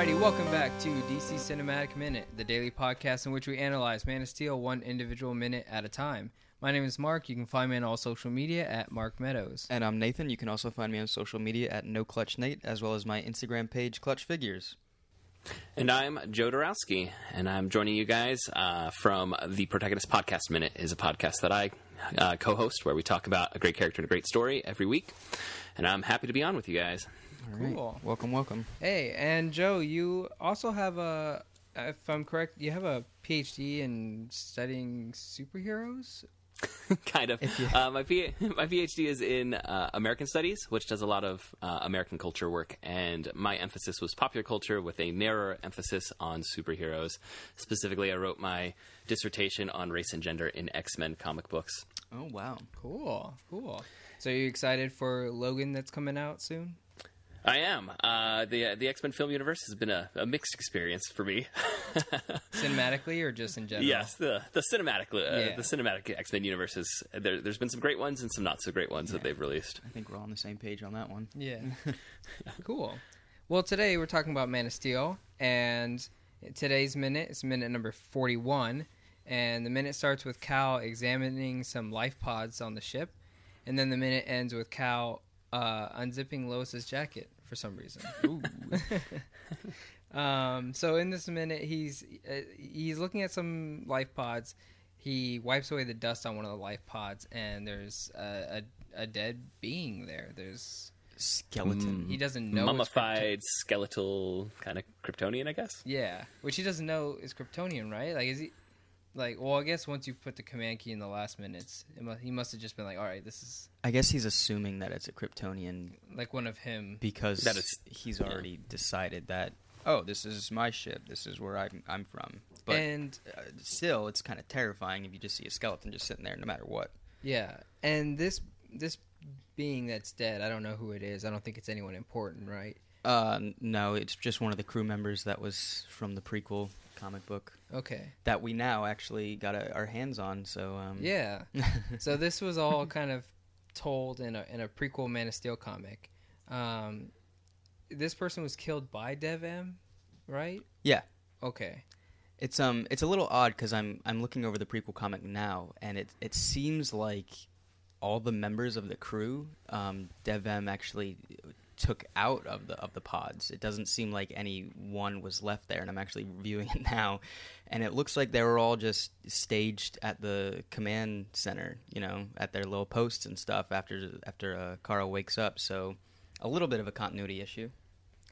Alrighty, welcome back to DC Cinematic Minute, the daily podcast in which we analyze Man of Steel one individual minute at a time. My name is Mark. You can find me on all social media at Mark Meadows. And I'm Nathan. You can also find me on social media at No Clutch Nate, as well as my Instagram page, Clutch Figures. And I'm Joe Dorowski, and I'm joining you guys uh, from the Protagonist Podcast Minute. is a podcast that I uh, co-host where we talk about a great character and a great story every week. And I'm happy to be on with you guys. All right. Cool. Welcome, welcome. Hey, and Joe, you also have a, if I'm correct, you have a PhD in studying superheroes? kind of. you- Uh, my P- my PhD is in uh, American Studies, which does a lot of uh, American culture work, and my emphasis was popular culture with a narrower emphasis on superheroes. Specifically, I wrote my dissertation on race and gender in X Men comic books. Oh, wow. Cool, cool. So, are you excited for Logan that's coming out soon? I am. Uh, the the X Men film universe has been a, a mixed experience for me. Cinematically or just in general? yes, the the cinematic uh, Yeah. the cinematic X Men universe is there, there's been some great ones and some not so great ones that they've released. I think we're all on the same page on that one. Yeah. cool. Well, today we're talking about Man of Steel, and today's minute is minute number 41. And the minute starts with Kal examining some life pods on the ship, and then the minute ends with Kal uh, unzipping Lois's jacket for some reason. um, so in this minute, he's uh, he's looking at some life pods. He wipes away the dust on one of the life pods, and there's a, a, a dead being there. There's Skeleton. he doesn't know it's Mummified, skeletal, kind of Kryptonian, I guess. Yeah, which he doesn't know is Kryptonian, right? Like, is he? Like, well, I guess once you put the command key in the last minutes, it mu- he must have just been like, all right, this is I guess he's assuming that it's a Kryptonian like one of him. because That it's- he's already decided that, oh, this is my ship. This is where I'm, I'm from. But and uh, still, it's kind of terrifying if you just see a skeleton just sitting there no matter what. yeah, and this this being that's dead, I don't know who it is. I don't think it's anyone important, right? Uh, no, it's just one of the crew members that was from the prequel comic book Okay, that we now actually got a, our hands on. So um, yeah. so this was all kind of told in a in a prequel Man of Steel comic. Um, this person was killed by Dev-Em, right? Yeah. Okay. It's um it's a little odd because I'm I'm looking over the prequel comic now, and it it seems like all the members of the crew, um, Dev-Em actually took out of the of the pods. It doesn't seem like any one was left there, and I'm actually reviewing it now, and it looks like they were all just staged at the command center, you know, at their little posts and stuff after after uh, Kara wakes up. So a little bit of a continuity issue.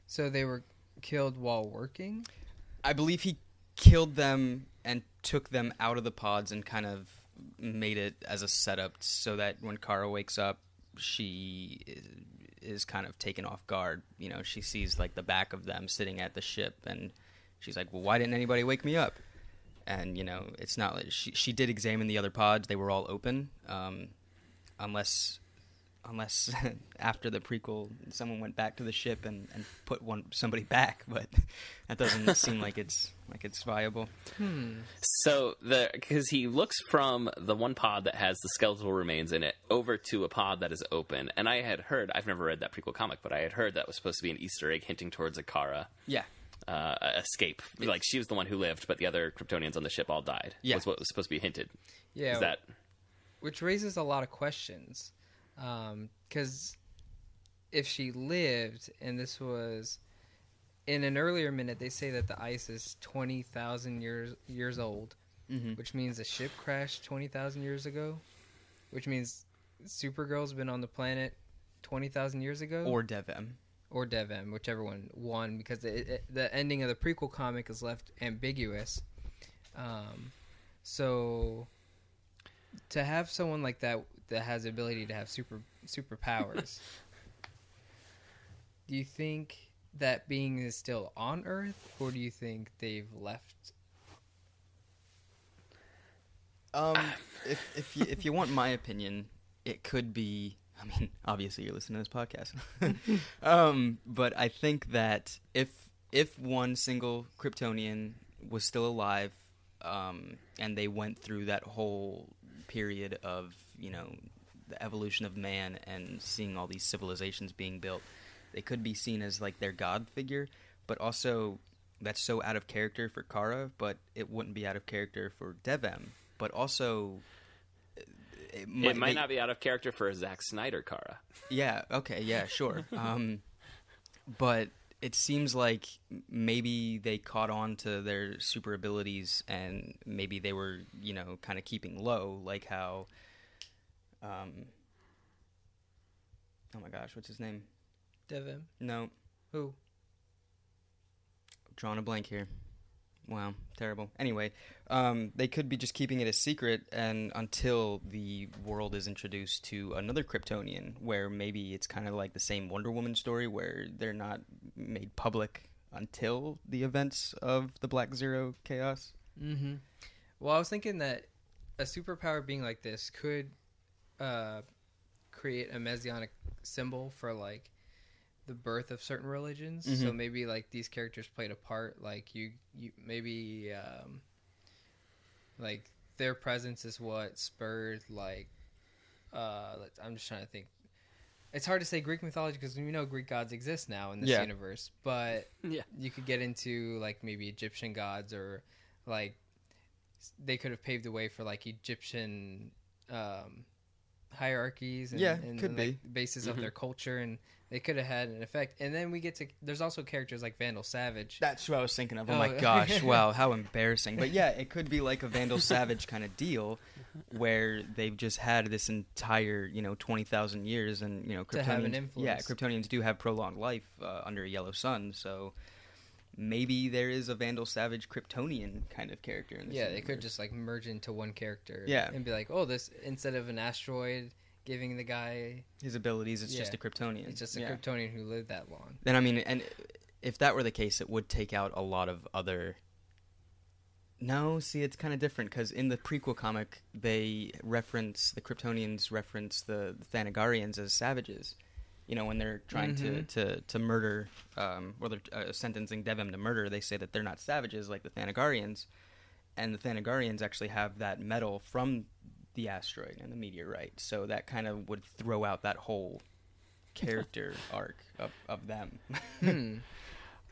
So they were killed while working. I believe he killed them and took them out of the pods and kind of made it as a setup so that when Kara wakes up, she is, kind of taken off guard. You know, she sees like the back of them sitting at the ship, and she's like, "Well, why didn't anybody wake me up?" And you know, it's not like she she did examine the other pods; they were all open, um, unless unless after the prequel someone went back to the ship and, and put one somebody back but that doesn't seem like it's like it's viable Hmm. So the because he looks from the one pod that has the skeletal remains in it over to a pod that is open, and I had heard I've never read that prequel comic, but I had heard that was supposed to be an Easter egg hinting towards akara yeah uh, escape. Like she was the one who lived, but the other Kryptonians on the ship all died. Yeah. was what was supposed to be hinted. Yeah. Is that which raises a lot of questions because if she lived and this was in an earlier minute they say that the ice is 20,000 years years old mm-hmm. which means the ship crashed 20,000 years ago which means Supergirl's been on the planet 20,000 years ago or Dev-Em. or Dev-Em, whichever one won, because it, it, the ending of the prequel comic is left ambiguous. Um, so to have someone like that that has the ability to have super superpowers, do you think that being is still on Earth, or do you think they've left? Um, if if you, if you want my opinion, it could be. I mean, obviously you're listening to this podcast. um, but I think that if if one single Kryptonian was still alive, um, and they went through that whole period of you know the evolution of man and seeing all these civilizations being built, they could be seen as like their god figure. but also that's so out of character for Kara, but it wouldn't be out of character for Dev-Em. But also, it It might not be out of character for a Zack Snyder Kara. Yeah. Okay. Yeah. Sure. um, but it seems like maybe they caught on to their super abilities, and maybe they were, you know, kind of keeping low, like how. Um. Oh my gosh, what's his name? Devin. No, Who? drawing a blank here. Wow, terrible. Anyway, um, they could be just keeping it a secret, and until the world is introduced to another Kryptonian, where maybe it's kind of like the same Wonder Woman story, where they're not made public until the events of the Black Zero chaos. Mm-hmm. Well, I was thinking that a superpower being like this could uh, create a messianic symbol for like the birth of certain religions. So Mhm. maybe like these characters played a part. Like you, you maybe um, like their presence is what spurred like. Uh, I'm just trying to think. It's hard to say Greek mythology because we know Greek gods exist now in this Yeah. universe, but Yeah. you could get into like maybe Egyptian gods or like they could have paved the way for like Egyptian um, hierarchies and, Yeah, and, could and, be. like, the basis of their culture and they could have had an effect and then we get to there's also characters like Vandal Savage That's who I was thinking of. Oh, Oh. my gosh, wow, how embarrassing. But yeah, it could be like a Vandal Savage kind of deal where they've just had this entire, you know, 20,000 years and, you know, To have an Kryptonians- influence. Yeah, Kryptonians do have prolonged life uh, under a yellow sun, so maybe there is a Vandal Savage Kryptonian kind of character in this yeah they could just like merge into one character Yeah. and be like oh this instead of an asteroid giving the guy his abilities, it's just a Kryptonian. it's just a yeah. Kryptonian who lived that long Then I mean, and if that were the case, it would take out a lot of other. No, see, it's kind of different because in the prequel comic, they reference the Kryptonians reference the, the Thanagarians as savages. You know, when they're trying Mhm. to, to, to murder, um, or they're uh, sentencing Dev-Em to murder, they say that they're not savages like the Thanagarians, and the Thanagarians actually have that metal from the asteroid and the meteorite, so that kind of would throw out that whole character arc of, of them. hmm.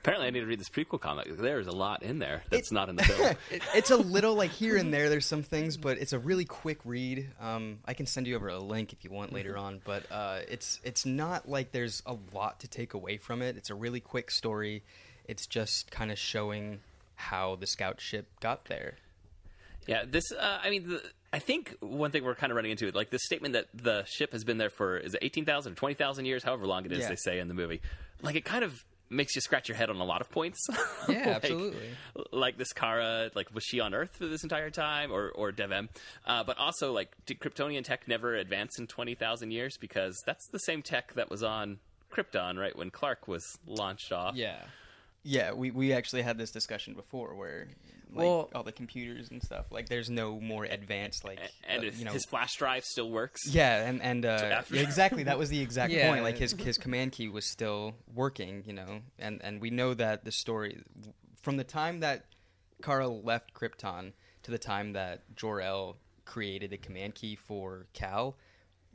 Apparently, I need to read this prequel comic. There's a lot in there that's It- not in the film. It- it's a little like here and there. There's some things, but it's a really quick read. Um, I can send you over a link if you want later on. But uh, it's it's not like there's a lot to take away from it. It's a really quick story. It's just kind of showing how the scout ship got there. Yeah, this. Uh, I mean, the, I think one thing we're kind of running into like this statement that the ship has been there for is it eighteen thousand or twenty thousand years, however long it is Yeah. they say in the movie. Like it kind of makes you scratch your head on a lot of points. yeah Like- absolutely Like this Kara, like was she on Earth for this entire time, or or Dev-Em? Uh, but also, like, did Kryptonian tech never advance in twenty thousand years? Because that's the same tech that was on Krypton, right when Clark was launched off. yeah Yeah, we, we actually had this discussion before where like Well- all the computers and stuff like there's no more advanced like and uh, you know his flash drive still works. Yeah, and and uh, yeah, exactly that was the exact Yeah. point. Like his his command key was still working, you know, and and we know that the story from the time that Kal left Krypton to the time that Jor-El created the command key for Kal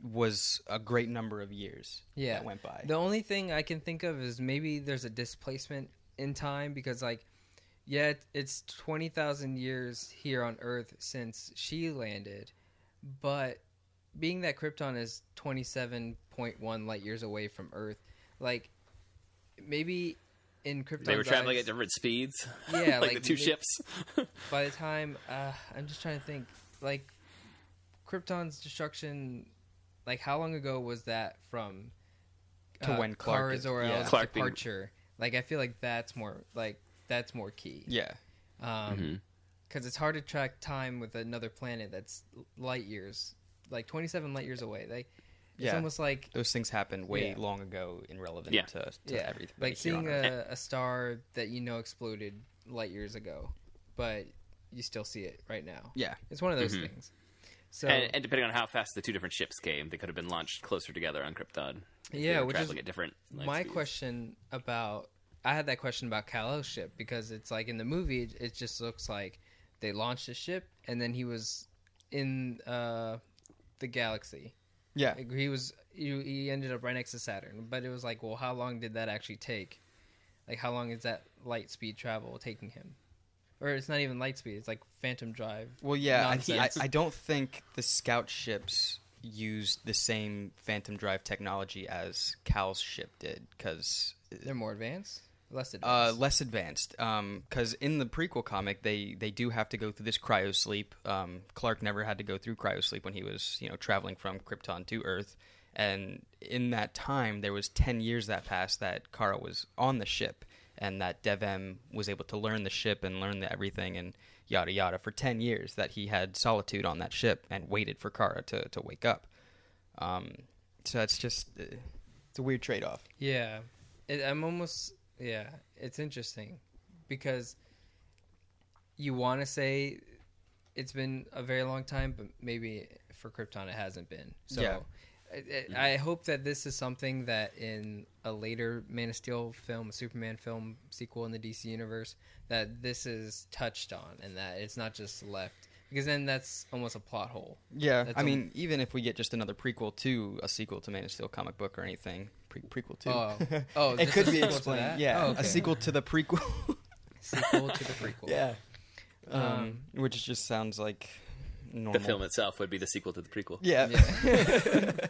was a great number of years Yeah. that went by. The only thing I can think of is maybe there's a displacement in time because, like, yeah, it- it's 20,000 years here on Earth since she landed, but being that Krypton is 27.1 light years away from Earth, like, maybe in Krypton They were traveling eyes- at different speeds. Yeah, like, like, the two they- ships. by the time uh, I'm just trying to think, like Krypton's destruction, like how long ago was that from To uh, when Clark Kara is- Zor-El's yeah. Clark being- departure? Like I feel like that's more like that's more key. yeah, Um, Mhm. because it's hard to track time with another planet that's light years, like 27 light years away. Like it's Yeah. almost like those things happened way Yeah. long ago in relevant Yeah. to, to yeah, everything. like seeing a, a star that you know exploded light years ago, but you still see it right now. yeah, It's one of those Mhm. things. So and, and depending on how fast the two different ships came, they could have been launched closer together on Krypton. Yeah, which is at different. my speeds. question about I had that question about Kal-El's ship because it's like in the movie it, it just looks like they launched a ship and then he was in uh, the galaxy. yeah. Like, he was he, he ended up right next to Saturn, but it was like, well, how long did that actually take? Like, how long is that light speed travel taking him, or it's not even light speed. It's like phantom drive. Well, yeah, I, I, I don't think the scout ships used the same Phantom Drive technology as Kal's ship did, because They're more advanced, less uh, advanced. less advanced. Because in the prequel comic, they they do have to go through this cryo sleep. Um, Clark never had to go through cryo sleep when he was you know traveling from Krypton to Earth, and in that time, there was ten years that passed that Kara was on the ship, and that Dev-Em was able to learn the ship and learn the everything and yada yada for ten years. That he had solitude on that ship and waited for Kara to to wake up. Um, so it's just uh, it's a weird trade off. Yeah, it, I'm almost yeah. It's interesting because you want to say it's been a very long time, but maybe for Krypton it hasn't been. So Yeah. I, I hope that this is something that in a later Man of Steel film, a Superman film sequel in the DC universe, that this is touched on and that it's not just left because then that's almost a plot hole. Yeah, That's I a- mean, even if we get just another prequel to a sequel to Man of Steel comic book or anything, pre- prequel to, Oh. Oh, it could be explained. Yeah, Oh, okay. a sequel to the prequel. Sequel to the prequel. yeah, um, Um, which just sounds like normal. The film itself would be the sequel to the prequel. Yeah, Yeah.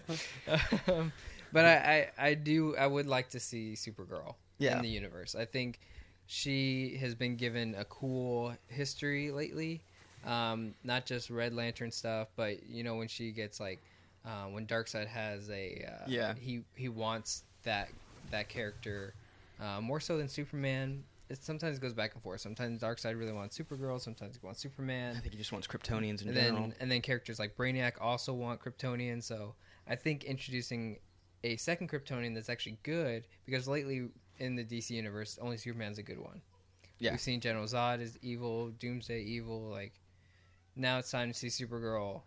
um, but I, I, I do I would like to see Supergirl Yeah. in the universe. I think she has been given a cool history lately. Um, not just Red Lantern stuff, but you know when she gets like uh, when Darkseid has a uh, Yeah. he he wants that that character uh, more so than Superman. It sometimes goes back and forth. Sometimes Darkseid really wants Supergirl. Sometimes he wants Superman I think he just wants Kryptonians in and general. then and then characters like Brainiac also want Kryptonian. So I think introducing a second Kryptonian that's actually good because lately in the DC universe, only Superman's a good one. Yeah. we've seen General Zod is evil, Doomsday evil. Like now it's time to see Supergirl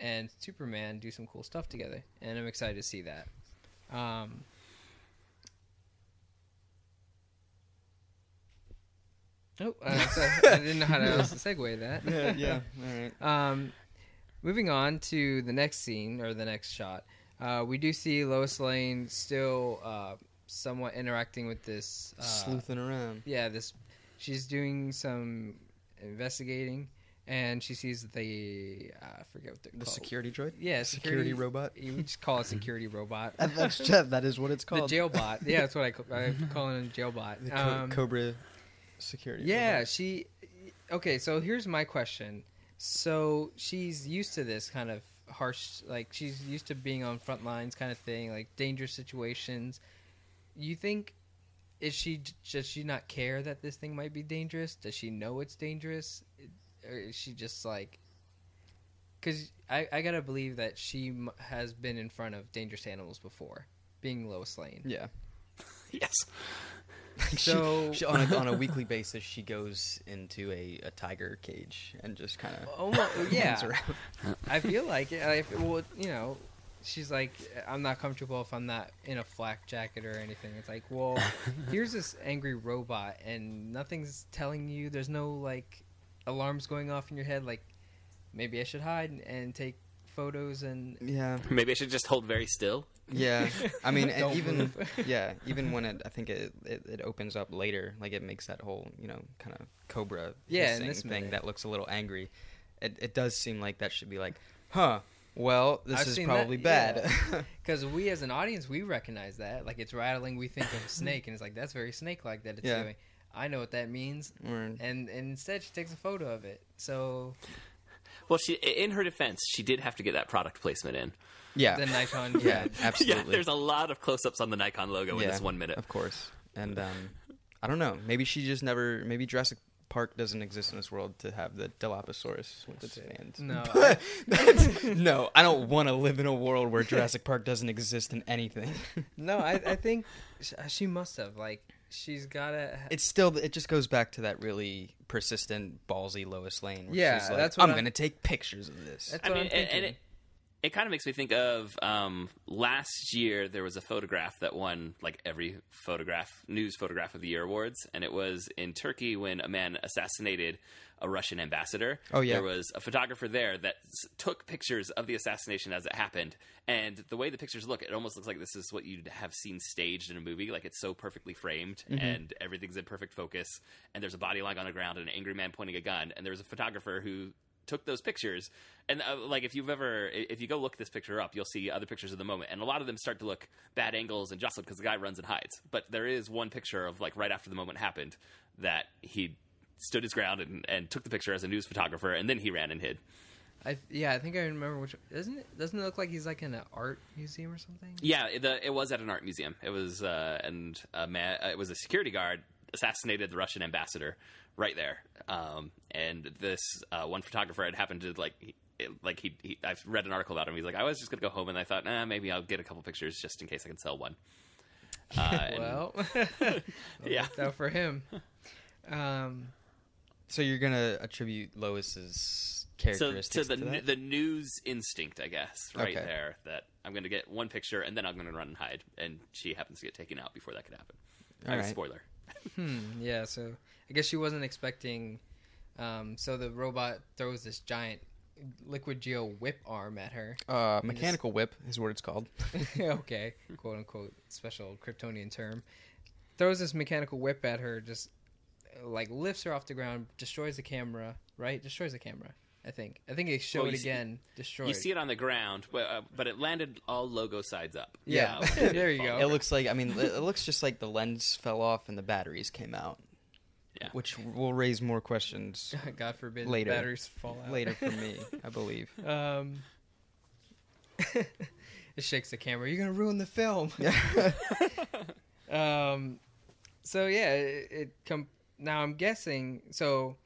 and Superman do some cool stuff together, and I'm excited to see that. Um, oh, uh, so I didn't know how to segue that. yeah, yeah, all right. Um, moving on to the next scene or the next shot, uh, we do see Lois Lane still uh, somewhat interacting with this. Uh, Sleuthing around. Yeah, this. She's doing some investigating, and she sees the uh, I forget what they're The called. security droid. yeah, security robot? You just call it security robot. That's that is what it's called. the jailbot. Yeah, that's what I, ca- I call it. A jailbot. The co- Um, Cobra security. Yeah, robot. she. Okay, so here's my question. So she's used to this kind of harsh, like she's used to being on front lines, kind of thing, like dangerous situations. You think is she does she not care that this thing might be dangerous? Does she know it's dangerous, or is she just like? Because I I gotta believe that she m- has been in front of dangerous animals before, being Lois Lane. Yeah. Yes. So- she, on, a, on a weekly basis, she goes into a, a tiger cage and just kind of Oh well, yeah. I feel like uh, it. I, well, you know, she's like, I'm not comfortable if I'm not in a flak jacket or anything. It's like, well, here's this angry robot, and nothing's telling you. There's no like alarms going off in your head. Like, maybe I should hide and, and take photos and. Yeah, Maybe I should just hold very still. yeah. I mean, and even yeah, even when it, I think it, it it opens up later, like it makes that whole you know kind of cobra Yeah, this thing minute. that looks a little angry. It it does seem like that should be like, huh? Well, this I've is probably that, bad. Because we, as an audience, we recognize that. Like, it's rattling. We think of a snake, and it's like that's very snake-like that it's Yeah. doing. I know what that means, Or- and and instead she takes a photo of it. So Well, she in her defense, she did have to get that product placement in. yeah, the Nikon, yeah, yeah, absolutely. Yeah, there's a lot of close-ups on the Nikon logo in Yeah, this one minute. Of course. And um, I don't know. Maybe she just never. Maybe Jurassic Park doesn't exist in this world to have the Dilophosaurus with its fans. No, But that's- no, I don't want to live in a world where Jurassic Park doesn't exist in anything. No, I, I think she must have. Like, she's gotta. It's still. It just goes back to that really persistent, ballsy Lois Lane. Where Yeah, she's like, that's what I'm I'm- gonna take pictures of this. That's I what mean, I'm and, thinking. and it, It kind of makes me think of um, last year. There was a photograph that won like every photograph news photograph of the year awards, and it was in Turkey when a man assassinated a Russian ambassador. Oh, yeah. there was a photographer there that s- took pictures of the assassination as it happened, and the way the pictures look, it almost looks like this is what you'd have seen staged in a movie. Like it's so perfectly framed, and everything's in perfect focus, and there's a body lying on the ground, and an angry man pointing a gun, and there was a photographer who took those pictures. And uh, like if you've ever if you go look this picture up you'll see other pictures of the moment. And a lot of them start to look bad angles and jostled because the guy runs and hides. But there is one picture of like right after the moment happened that he stood his ground and, and took the picture as a news photographer and then he ran and hid I yeah, I think I remember which. Doesn't it? Doesn't it look like he's like in an art museum or something? yeah it, the, it was at an art museum it was uh, and a man, uh, it was a security guard assassinated the russian ambassador right there um, and this uh, one photographer had happened to like he- it, like he, he i've read an article about him he's like i was just gonna go home and i thought nah maybe i'll get a couple pictures just in case i can sell one uh, and- Well, yeah worked out for him. Um, So you're gonna attribute Lois's so characteristics to the to that? the news instinct i guess right Okay. there that i'm gonna get one picture and then i'm gonna run and hide and she happens to get taken out before that could happen All right. spoiler hmm, yeah. So I guess she wasn't expecting. Um, so the robot throws this giant liquid geo whip arm at her. uh, mechanical whip is what it's called. okay, quote unquote special Kryptonian term. Throws this mechanical whip at her, just like lifts her off the ground, destroys the camera. Right, destroys the camera. I think. I think it showed you see- again. Destroyed. You see it on the ground, but, uh, but it landed all logo sides up. Yeah. There you go. It looks like I mean it it looks just like the lens fell off and the batteries came out, Yeah. which will raise more questions God forbid Later. batteries fall out later for me, I believe. Um, it shakes the camera. You're gonna ruin the film. um, so yeah, it, it come now. I'm guessing. So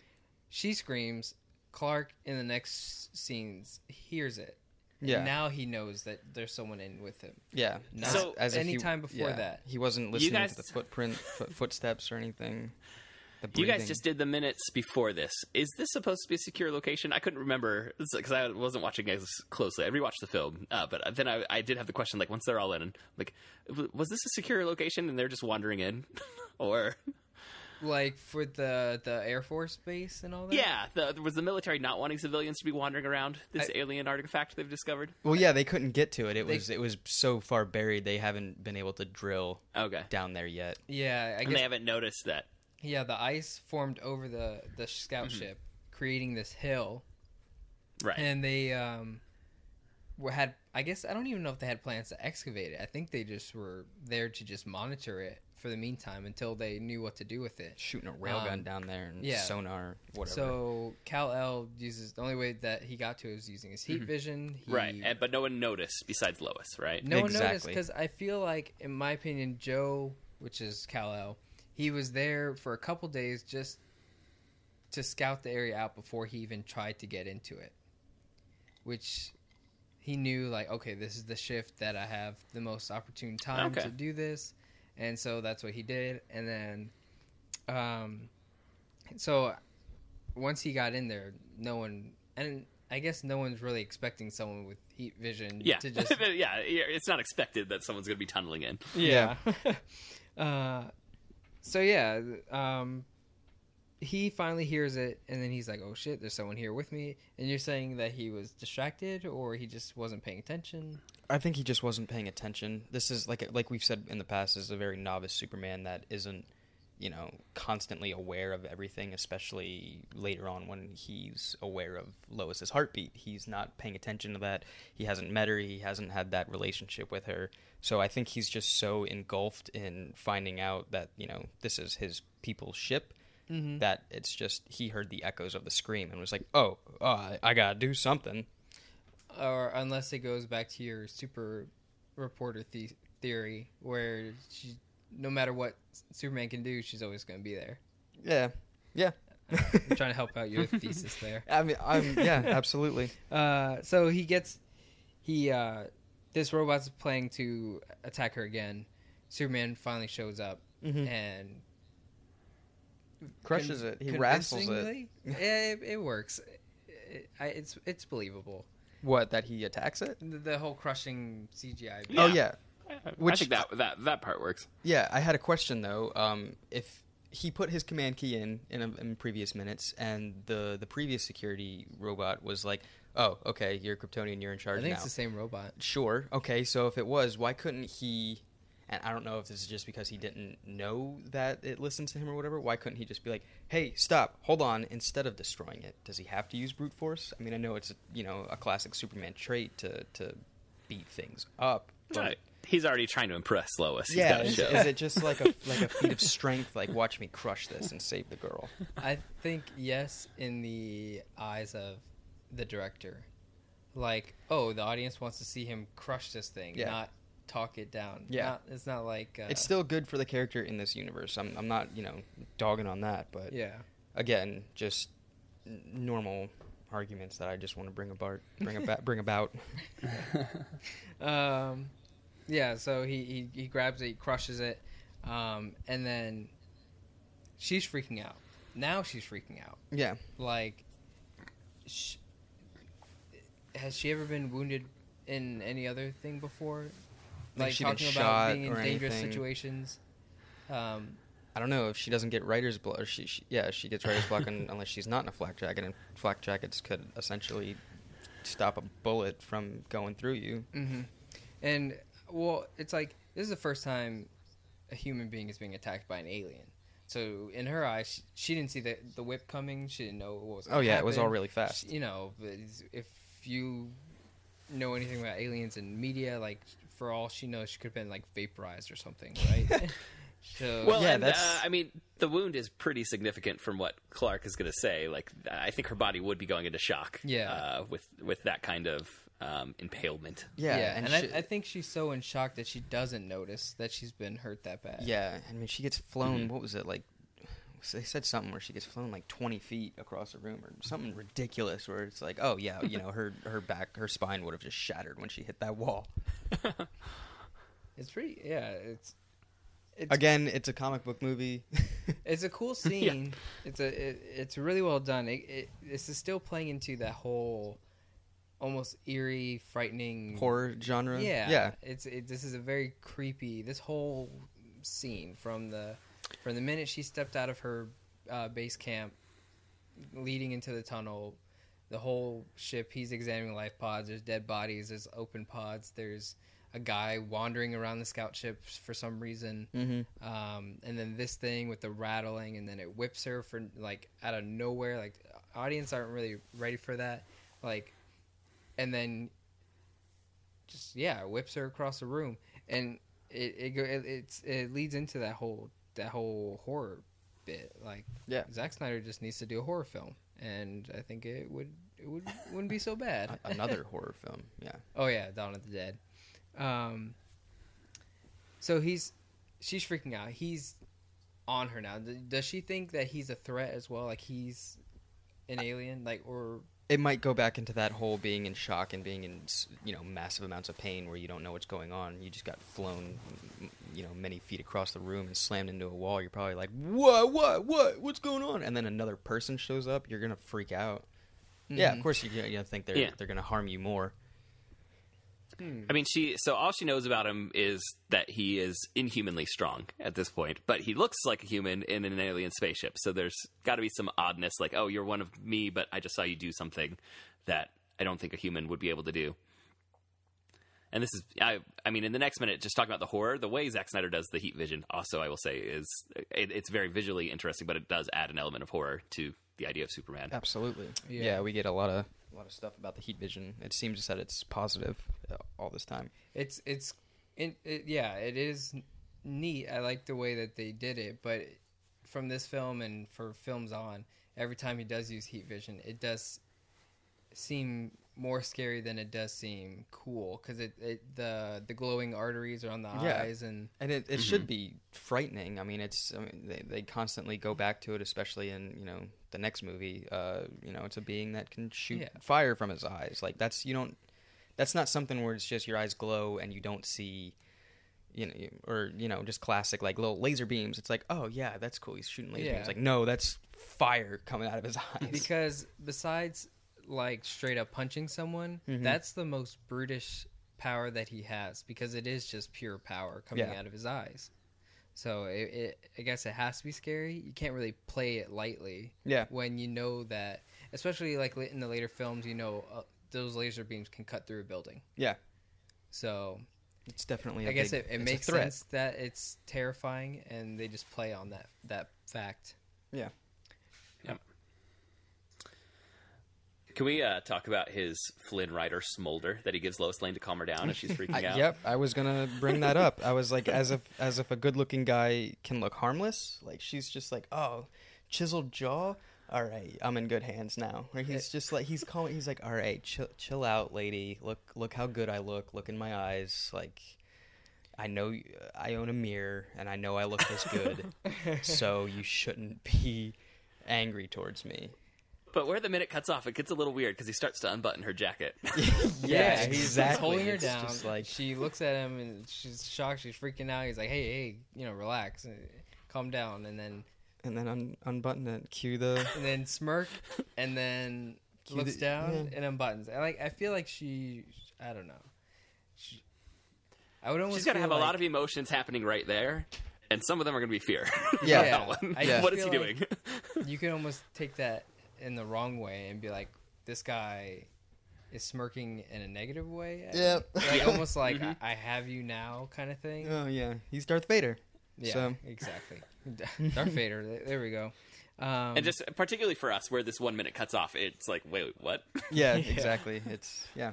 she screams. Clark in the next scenes hears it. And Yeah. now he knows that there's someone in with him. Yeah. Not So- if he- anytime before yeah, that. he wasn't listening guys- to the footprint, foot, footsteps or anything. The You guys just did the minutes before this. Is this supposed to be a secure location? I couldn't remember because I wasn't watching as closely. I rewatched the film, uh, but then I, I did have the question like once they're all in, like, was this a secure location and they're just wandering in, or Like for the the Air Force base and all that. yeah, the, was the military not wanting civilians to be wandering around this I- alien artifact they've discovered? Well, yeah, they couldn't get to it. It They- was it was so far buried they haven't been able to drill Okay, down there yet. Yeah, I and they haven't noticed that. Yeah, the ice formed over the the scout Mm-hmm. ship, creating this hill, Right. and they um were had. I guess I don't even know if they had plans to excavate it. I think they just were there to just monitor it for the meantime until they knew what to do with it. Shooting a railgun Um, down there and yeah. sonar, whatever. So Kal-El uses the only way that he got to it was using his heat vision. He, Mm-hmm. right, and, but no one noticed besides Lois, right? No one noticed because I feel like, in my opinion, Joe, which is Kal-El, he was there for a couple days just to scout the area out before he even tried to get into it. Which he knew, like, okay, this is the shift that I have the most opportune time Okay. to do this, and so that's what he did. And then, um, so once he got in there, no one, and I guess no one's really expecting someone with heat vision Yeah, to just yeah. It's not expected that someone's going to be tunneling in. yeah. uh, so yeah, um, he finally hears it, and then he's like, "Oh shit, there's someone here with me." And you're saying that he was distracted, or he just wasn't paying attention. I think he just wasn't paying attention. This is like like we've said in the past, is a very novice Superman that isn't, you know, constantly aware of everything, especially later on when he's aware of Lois's heartbeat. He's not paying attention to that. He hasn't met her, he hasn't had that relationship with her. So I think he's just so engulfed in finding out that, you know, this is his people's ship Mm-hmm. that it's just he heard the echoes of the scream and was like, "Oh, oh I, I got to do something." Or unless it goes back to your super reporter the- theory, where she, no matter what Superman can do, she's always going to be there. Yeah. Yeah. I'm trying to help out your thesis there. I mean, I'm yeah, absolutely. Uh, so he gets he uh, this robot's playing to attack her again. Superman finally shows up Mhm. and Crushes con- it. He wrestles it. it, it works. It, I, it's it's believable. What that he attacks it? The, the whole crushing CGI. Yeah. Oh yeah, I Which- think that that that part works. yeah. I had a question though. Um, if he put his command key in in, a, in previous minutes, and the the previous security robot was like, "Oh, okay, you're Kryptonian, you're in charge." I charge think now." it's the same robot. Sure. Okay. So if it was, why couldn't he? And I don't know if this is just because he didn't know that it listens to him or whatever. Why couldn't he just be like, "Hey, stop, hold on," instead of destroying it? Does he have to use brute force? I mean, I know it's you know a classic Superman trait to to beat things up. But Right. He's already trying to impress Lois. He's Yeah. gotta Is, show. is it just like a like a feat of strength? Like, watch me crush this and save the girl. I think yes, in the eyes of the director, like oh, the audience wants to see him crush this thing, Yeah. not talk it down. Yeah. Not- it's not like uh, It's still good for the character in this universe. I'm I'm not you know dogging on that, but yeah. again, just normal arguments that I just want to bring about, bring about, bring about. Um, yeah. So he, he he grabs it, he crushes it, um, and then she's freaking out. Now she's freaking out. Yeah, Like, sh- has she ever been wounded in any other thing before? Like she talking shot about being in dangerous anything? situations. Um, I don't know if she doesn't get writer's block. Or she, she, yeah, she gets writer's block un, unless she's not in a flak jacket, and flak jackets could essentially stop a bullet from going through you. hmm And well, it's like this is the first time a human being is being attacked by an alien. So in her eyes, she, she didn't see the the whip coming. She didn't know what was. Oh yeah, it was all really fast. She- You know, if you know anything about aliens and media, like for all she knows, she could have been like vaporized or something, right? so Well, Yeah, and, that's- uh, I mean, the wound is pretty significant from what Clark is going to say. Like, I think her body would be going into shock. Yeah. Uh, with with that kind of um, impalement. Yeah, yeah, and, and, she, I, I think she's so in shock that she doesn't notice that she's been hurt that bad. yeah, I mean, she gets flown. Mhm. What was it like? They said something where she gets flown like twenty feet across the room, or something ridiculous. Where it's like, oh yeah, you know, her her back, her spine would have just shattered when she hit that wall. it's pretty. Yeah, it's. It's, Again, it's a comic book movie. It's a cool scene. It's a it, it's really well done. It, it this is still playing into that whole almost eerie, frightening horror genre. Yeah, yeah, It's it, this is a very creepy. This whole scene from the from the minute she stepped out of her uh, base camp, leading into the tunnel, the whole ship. He's examining life pods. There's dead bodies. There's open pods. There's a guy wandering around the scout ship for some reason. mm-hmm. Um, and then this thing with the rattling, and then it whips her for like out of nowhere. Like audience aren't really ready for that. Like, and then just yeah, it whips her across the room, and it it, it it's it leads into that whole that whole horror bit. Like, Yeah. Zack Snyder just needs to do a horror film, and I think it would it would wouldn't be so bad. another horror film. Yeah, Oh yeah, Dawn of the Dead. Um, so he's she's freaking out. He's on her now. Does she think that he's a threat as well? Like he's an alien, like or it might go back into that whole being in shock and being in you know massive amounts of pain where you don't know what's going on. You just got flown, you know, many feet across the room and slammed into a wall. You're probably like, what, what, what, what's going on? And then another person shows up. You're gonna freak out. Yeah, of Mhm. course you're gonna think they're Yeah. they're gonna harm you more. Hmm. I mean, she. So all she knows about him is that he is inhumanly strong at this point, but he looks like a human in an alien spaceship. So there's got to be some oddness, like, oh, you're one of me, but I just saw you do something that I don't think a human would be able to do. And this is, I, I mean, in the next minute, just talking about the horror, the way Zack Snyder does the heat vision, also, I will say, is it, it's very visually interesting, but it does add an element of horror to the idea of Superman. Absolutely. Yeah. Yeah. we get a lot of a lot of stuff about the heat vision. It seems that it's positive uh, all this time. it's it's it, it, yeah, it is neat. I like the way that they did it, but from this film and for films on, every time he does use heat vision, it does seem more scary than it does seem cool because it, it the the glowing arteries are on the Yeah. eyes and And it, it should be frightening. I mean, it's I mean, they they constantly go back to it, especially in you know the next movie. Uh, you know, it's a being that can shoot Yeah. fire from his eyes. Like that's you don't. That's not something where it's just your eyes glow and you don't see. You know, or you know, just classic like little laser beams. It's like, oh yeah, that's cool. He's shooting laser Yeah. beams. Like, no, that's fire coming out of his eyes. because besides like straight up punching someone, Mhm. that's the most brutish power that he has because it is just pure power coming Yeah. out of his eyes. So it, it, I guess it has to be scary. You can't really play it lightly Yeah. when you know that, especially like in the later films, you know uh, those laser beams can cut through a building. Yeah. So It's definitely. I I guess it, it makes sense that it's terrifying, and they just play on that that fact. Can we uh, talk about his Flynn Rider smolder that he gives Lois Lane to calm her down if she's freaking out? yep, I was gonna bring that up. I was like, as if as if a good-looking guy can look harmless. Like she's just like, oh, chiseled jaw. All right, I'm in good hands now. Or he's just like he's calling. He's like, all right, chill, chill out, lady. Look, look how good I look. Look in my eyes. Like, I know I own a mirror, and I know I look this good. so you shouldn't be angry towards me. But where the minute cuts off, it gets a little weird because he starts to unbutton her jacket. Yeah, he's, he's holding her It's down. just like- she looks at him and she's shocked. She's freaking out. He's like, "Hey, hey, you know, relax, uh, calm down." And then And then un- unbutton it. Cue the. and then smirk, and then Cue looks the- down yeah. and unbuttons. I like. I feel like she. I don't know. She, I would almost. She's going to feel have a lot of emotions happening right there, and some of them are going to be fear. Yeah. That one. I Yeah. What is feel he like doing? You can almost take that in the wrong way and be like, "This guy is smirking in a negative way." at me. Yep. Like almost like Mhm. I, I have you now kind of thing. Oh yeah, he's Darth Vader. Yeah, So- exactly. Darth Vader. There we go. Um, and just particularly for us, where this one minute cuts off, it's like, wait, what? Yeah, Yeah. exactly. It's yeah.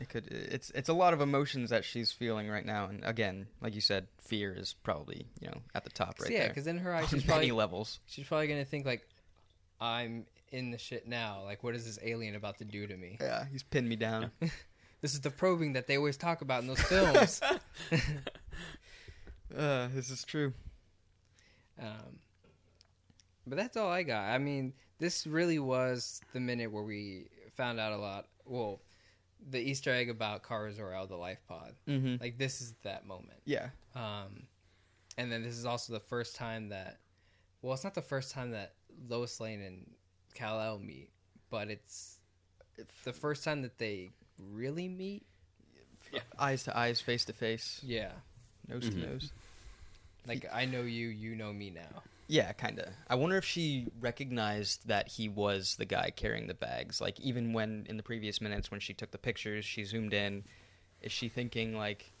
It could it's it's a lot of emotions that she's feeling right now and again, like you said, fear is probably, you know, at the top right yeah, there. because in her eyes, she's probably levels. she's probably gonna think like, "I'm in the shit now. Like, what is this alien about to do to me?" Yeah, he's pinned me down. This is the probing that they always talk about in those films. uh, this is true. Um, but that's all I got. I mean, this really was the minute where we found out a lot. Well, the Easter egg about Kara Zor-El, the life pod. Mhm. Like this is that moment. Yeah. Um, and then this is also the first time that, well, it's not the first time that Lois Lane and Kal El meet, but it's the first time that they really meet. Eyes to eyes, face to face, Yeah, nose Mhm. to nose. like I know you, you know me now. Yeah, kind of. I wonder if she recognized that he was the guy carrying the bags. Like, even when in the previous minutes when she took the pictures, she zoomed in. Is she thinking, like,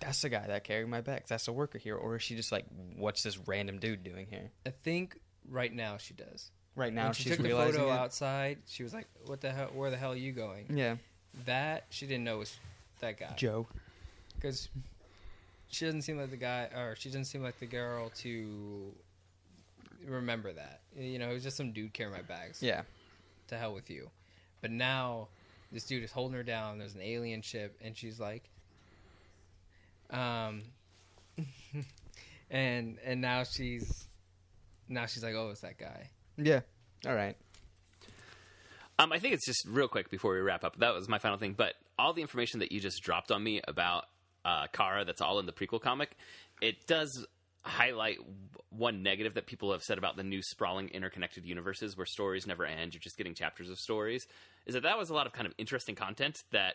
that's the guy that carried my bags? That's a worker here? Or is she just like, what's this random dude doing here? I think right now she does. Right now, when she she's took the realizing photo it. outside, she was like, "What the hell? Where the hell are you going?" Yeah, That she didn't know was that guy Joe. because she doesn't seem like the guy, or she doesn't seem like the girl to remember that. You know, it was just some dude carrying my bags. Yeah, To hell with you. But now this dude is holding her down. There's an alien ship, and she's like, um, and and now she's now she's like, oh, it's that guy. yeah. All right. Um, I think it's just real quick before we wrap up. That was my final thing. But all the information that you just dropped on me about uh, Kara, that's all in the prequel comic, it does highlight one negative that people have said about the new sprawling interconnected universes where stories never end. You're just getting chapters of stories. Is that that was a lot of kind of interesting content that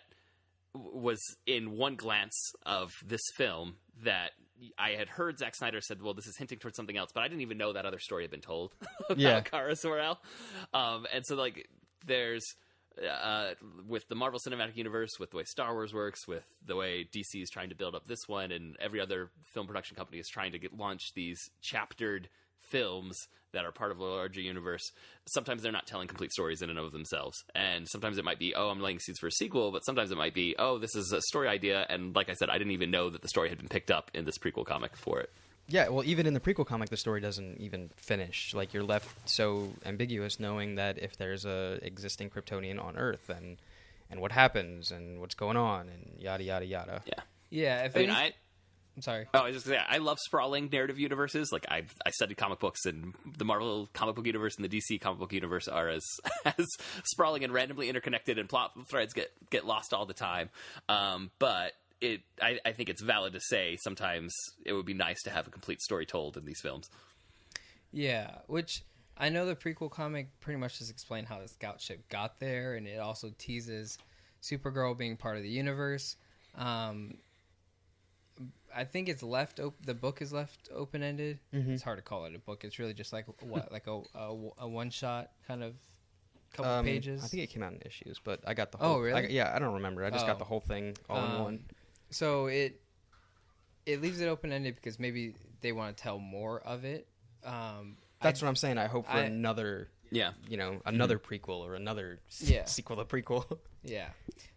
was in one glance of this film that I had heard Zack Snyder said, "Well, this is hinting towards something else," but I didn't even know that other story had been told about Yeah. Kara Zor-El. Um, and so, like, there's uh, with the Marvel Cinematic Universe, with the way Star Wars works, with the way DC is trying to build up this one, and every other film production company is trying to get launch these chaptered films that are part of a larger universe. Sometimes they're not telling complete stories in and of themselves, and sometimes it might be, oh, I'm laying seeds for a sequel, but sometimes it might be, oh, this is a story idea, and like I said, I didn't even know that the story had been picked up in this prequel comic for it. Yeah, well, even in the prequel comic, the story doesn't even finish. Like you're left so ambiguous, knowing that if there's a existing Kryptonian on Earth, and and what happens, and what's going on, and yada yada yada. Yeah. Yeah, if I mean, any- I, I'm sorry. Oh, I was just say, I love sprawling narrative universes. Like I, I studied comic books, and the Marvel comic book universe and the DC comic book universe are as as sprawling and randomly interconnected, and plot threads get get lost all the time. Um, but it, I, I think it's valid to say sometimes it would be nice to have a complete story told in these films. Yeah, which I know the prequel comic pretty much just explained how the scout ship got there, and it also teases Supergirl being part of the universe. Um, I think it's left. Op- the book is left open ended. Mhm. It's hard to call it a book. It's really just like what, like a a, a one shot kind of couple Um, pages. I think it came out in issues, but I got the Oh, whole. really? I, yeah, I don't remember. I just Oh. got the whole thing all in Um, one. so it it leaves it open ended because maybe they want to tell more of it. Um, That's I, what I'm saying. I hope for I- another, Yeah. you know, another prequel or another Yeah. sequel to prequel. yeah.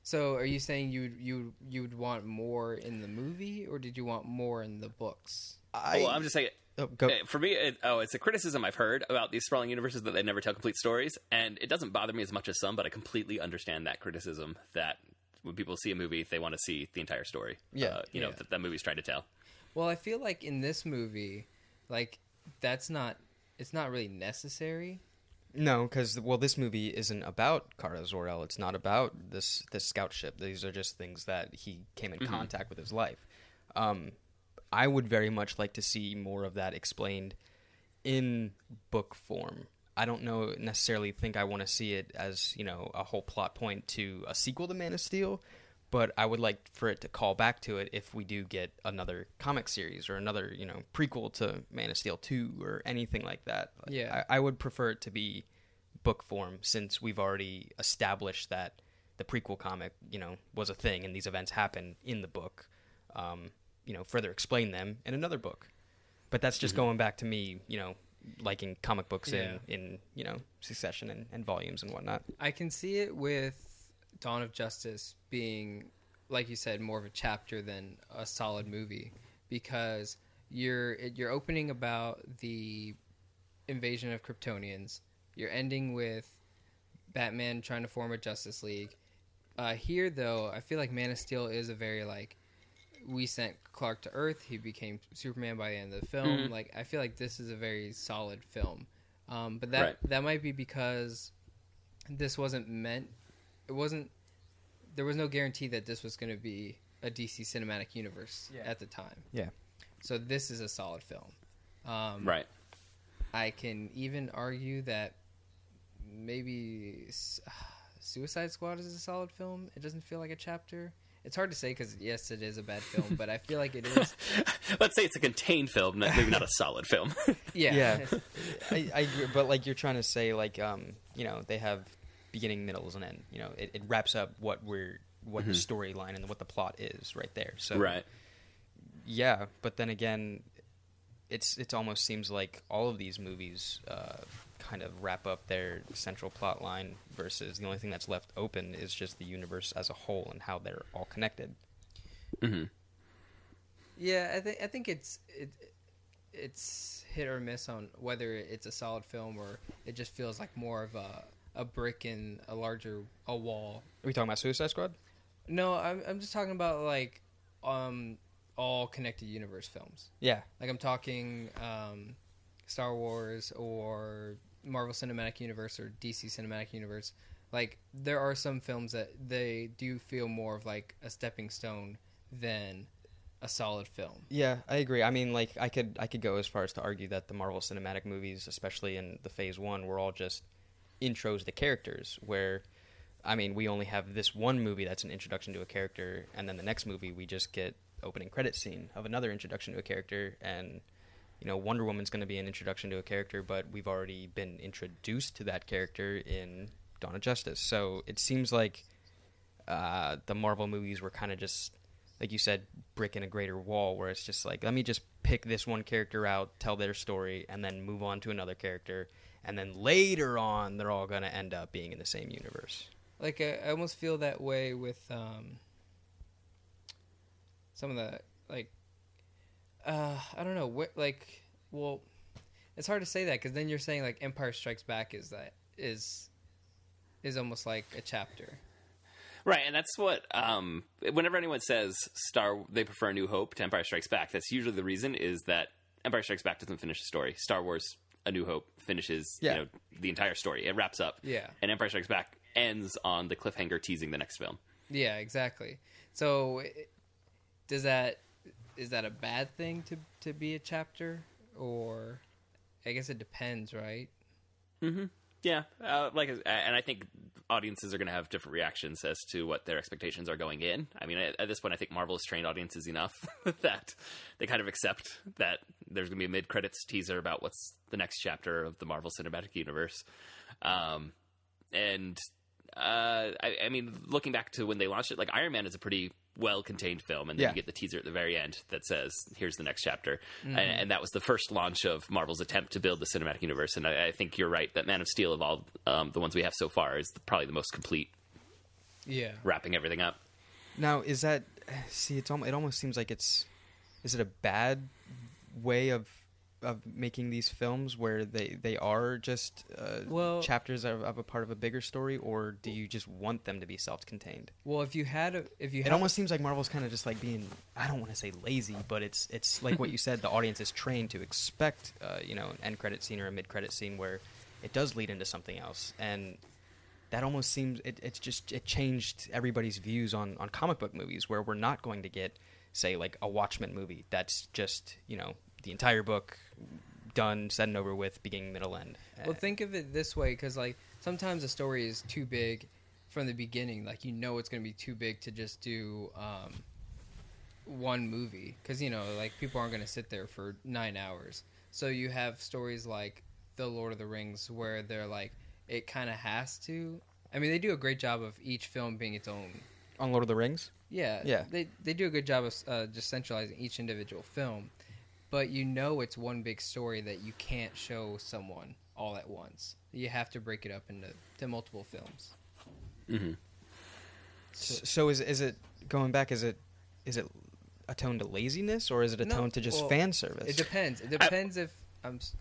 So are you saying you you you would want more in the movie, or did you want more in the books? I, well, I'm just saying. oh, go. uh, For me, it, oh, it's a criticism I've heard about these sprawling universes that they never tell complete stories, and it doesn't bother me as much as some. But I completely understand that criticism that when people see a movie, they want to see the entire story. Yeah. uh, you know Yeah. that that movie's trying to tell. Well, I feel like in this movie, like that's not it's not really necessary. No, because well, this movie isn't about Kara Zor-El. It's not about this this scout ship. These are just things that he came in contact with his life. Um, I would very much like to see more of that explained in book form. I don't know necessarily think I want to see it as you know a whole plot point to a sequel to Man of Steel, but I would like for it to call back to it if we do get another comic series or another you know prequel to Man of Steel two or anything like that. Yeah. I, I would prefer it to be book form since we've already established that the prequel comic you know was a thing and these events happen in the book. Um, you know, further explain them in another book. But that's just going back to me, you know, liking comic books Yeah. in, in you know succession and, and volumes and whatnot. I can see it with Dawn of Justice being, like you said, more of a chapter than a solid movie because you're you're opening about the invasion of Kryptonians. You're ending with Batman trying to form a Justice League. Uh, here, though, I feel like Man of Steel is a very like we sent Clark to Earth. He became Superman by the end of the film. Mhm. Like I feel like this is a very solid film. Um, but that Right. that might be because this wasn't meant. It wasn't. There was no guarantee that this was going to be a DC cinematic universe Yeah. at the time. Yeah. So this is a solid film. Um, Right. I can even argue that maybe S- Suicide Squad is a solid film. It doesn't feel like a chapter. It's hard to say because yes, it is a bad film, but I feel like it is. Let's say it's a contained film, maybe not a solid film. Yeah, Yeah. I, I agree, but like you're trying to say, like um, you know, they have beginning, middles, and end. You know, it, it wraps up what we're what the storyline and what the plot is right there. So right. yeah, but then again, it's it almost seems like all of these movies uh, kind of wrap up their central plot line versus the only thing that's left open is just the universe as a whole and how they're all connected. hmm yeah. I think I think it's it, it's hit or miss on whether it's a solid film or it just feels like more of a a brick in a larger a wall. Are we talking about Suicide Squad? No, I'm I'm just talking about like um all connected universe films. Yeah, Like I'm talking um, Star Wars or Marvel Cinematic Universe or DC Cinematic Universe. Like there are some films that they do feel more of like a stepping stone than a solid film. Yeah, I agree. I mean, like I could I could go as far as to argue that the Marvel Cinematic movies, especially in the Phase One, were all just intros to characters. Where, I mean, we only have this one movie that's an introduction to a character, and then the next movie we just get opening credit scene of another introduction to a character, and you know, Wonder Woman's going to be an introduction to a character, but we've already been introduced to that character in Dawn of Justice. So it seems like uh, the Marvel movies were kind of just, like you said, brick in a greater wall, where it's just like, let me just pick this one character out, tell their story, and then move on to another character. And then later on, they're all going to end up being in the same universe. Like I, I almost feel that way with um, some of the like uh, I don't know what like well it's hard to say that because then you're saying like Empire Strikes Back is that is is almost like a chapter. Right, and that's what. Um, whenever anyone says Star, they prefer New Hope to Empire Strikes Back. That's usually the reason is that Empire Strikes Back doesn't finish the story. Star Wars: A New Hope finishes, Yeah. you know, the entire story. It wraps up. Yeah. and Empire Strikes Back ends on the cliffhanger teasing the next film. Yeah, exactly. So does that is that a bad thing to to be a chapter or I guess it depends, right? Mm-hmm. Yeah, uh, like, and I think audiences are going to have different reactions as to what their expectations are going in. I mean, at, this point, I think Marvel has trained audiences enough that they kind of accept that there's going to be a mid credits teaser about what's the next chapter of the Marvel Cinematic Universe. Um, and uh, I, I mean, looking back to when they launched it, like Iron Man is a pretty well contained film, and then Yeah. you get the teaser at the very end that says, "Here's the next chapter," and, and that was the first launch of Marvel's attempt to build the cinematic universe. And I, I think you're right that Man of Steel of all um, the ones we have so far is probably the most complete, Yeah. wrapping everything up. Now, is that see? It's almost, it almost seems like it's is it a bad way of of making these films where they they are just uh, Well- chapters of, of a part of a bigger story, or do you just want them to be self contained? Well, if you had a, if you It almost seems like Marvel's kind of just like being I don't want to say lazy, but it's it's like what you said. The audience is trained to expect uh, you know an end credit scene or a mid credit scene where it does lead into something else, and that almost seems it, it's just it changed everybody's views on on comic book movies where we're not going to get say like a Watchmen movie that's just you know the entire book done said and over with beginning middle end. Well, think of it this way, because like sometimes a story is too big from the beginning. Like you know it's going to be too big to just do um, one movie, because you know like people aren't going to sit there for nine hours. So you have stories like the Lord of the Rings, where they're like it kind of has to. I mean, they do a great job of each film being its own. on Lord of the Rings. Yeah, Yeah. They they do a good job of uh, just centralizing each individual film, but you know it's one big story that you can't show someone all at once. You have to break it up into to multiple films. Mm-hmm. S- So is is it going back? Is it is it a tone to laziness or is it a No, tone to just well, fan service? It depends. It depends if I'm. s-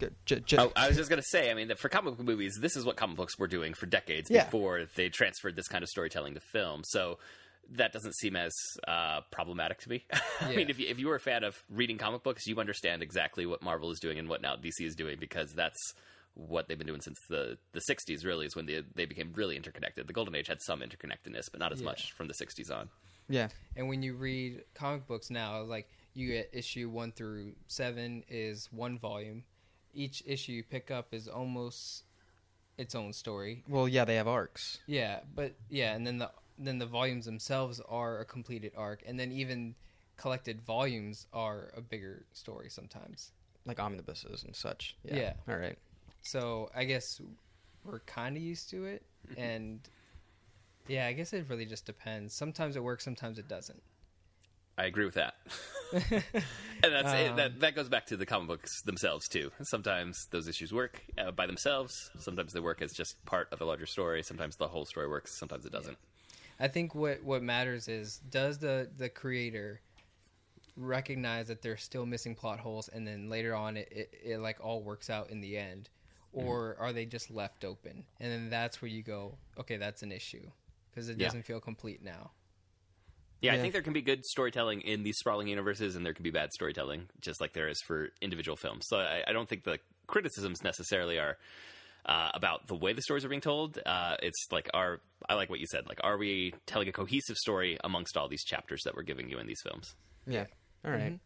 J- j- j- Oh, I was just going to say, I mean, that for comic book movies, this is what comic books were doing for decades Yeah. before they transferred this kind of storytelling to film. So that doesn't seem as uh, problematic to me. I mean, if you, if you were a fan of reading comic books, you understand exactly what Marvel is doing and what now DC is doing because that's what they've been doing since the, the 60s, really, is when they, they became really interconnected. The Golden Age had some interconnectedness, but not as Yeah. much from the 60s on. yeah, And when you read comic books now, like you get issue one through seven is one volume. Each issue you pick up is almost its own story. well, yeah, they have arcs. Yeah, but yeah, and then the then the volumes themselves are a completed arc, and then even collected volumes are a bigger story sometimes. like omnibuses and such. Yeah. Yeah. All right. So I guess we're kind of used to it, and yeah, I guess it really just depends. Sometimes it works, sometimes it doesn't. I agree with that. and that's it. Um, That, that goes back to the comic books themselves, too. Sometimes those issues work uh, by themselves. Sometimes they work as just part of a larger story. Sometimes the whole story works. Sometimes it doesn't. I think what what matters is does the the creator recognize that they're still missing plot holes, and then later on it it, it like all works out in the end, mm-hmm. or are they just left open? And then that's where you go, okay, that's an issue because it Yeah. doesn't feel complete now. Yeah, I think there can be good storytelling in these sprawling universes, and there can be bad storytelling, just like there is for individual films. So I, I don't think the criticisms necessarily are uh, about the way the stories are being told. Uh, it's like, are I like what you said? Like, are we telling a cohesive story amongst all these chapters that we're giving you in these films? Yeah. All right.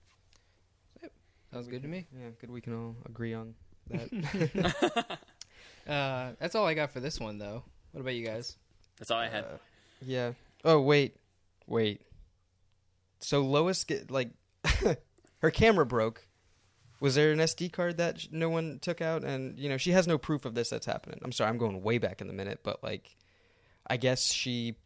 That Sounds good to me. Yeah. Good. We can all agree on that. Uh, that's all I got for this one, though. What about you guys? That's all I had. Uh, yeah. Oh wait, wait. So Lois get like her camera broke. Was there an SD card that no one took out? And you know she has no proof of this that's happening. I'm sorry, I'm going way back in the minute, but like, I guess she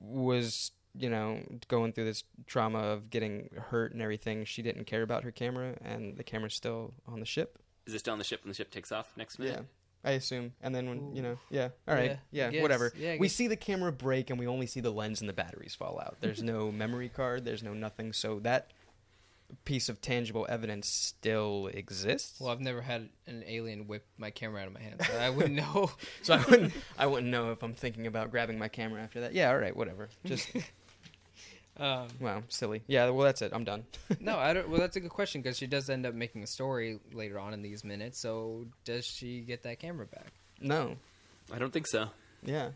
was you know going through this trauma of getting hurt and everything. She didn't care about her camera, and the camera's still on the ship. Is it still on the ship when the ship takes off next minute? Yeah. I assume. And then when, you know, yeah. All right. Yeah, Yeah, guess. whatever. Yeah, we see the camera break and we only see the lens and the batteries fall out. There's no memory card, there's no nothing. So that piece of tangible evidence still exists. Well, I've never had an alien whip my camera out of my hand, so I wouldn't know. so I wouldn't I wouldn't know if I'm thinking about grabbing my camera after that. Yeah, all right, whatever. Just um, wow, silly. Yeah, well that's it. I'm done. no, I don't. Well, that's a good question because she does end up making a story later on in these minutes. So, does she get that camera back? no. I don't think so. Yeah.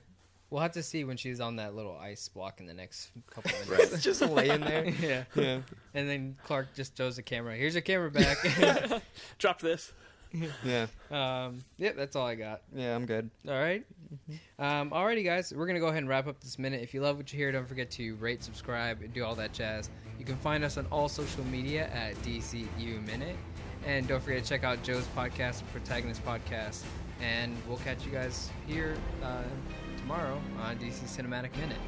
We'll have to see when she's on that little ice block in the next couple of minutes. It's just laying there. yeah, Yeah. and then Clark just throws the camera. Here's your camera back. Drop this. Yeah, Um, yep, that's all I got. yeah, I'm good. All right. Um, alrighty, guys. We're going to go ahead and wrap up this minute. If you love what you hear, don't forget to rate, subscribe, and do all that jazz. You can find us on all social media at DCU Minute. And don't forget to check out Joe's podcast, the Protagonist Podcast. And we'll catch you guys here uh, tomorrow on DC Cinematic Minute.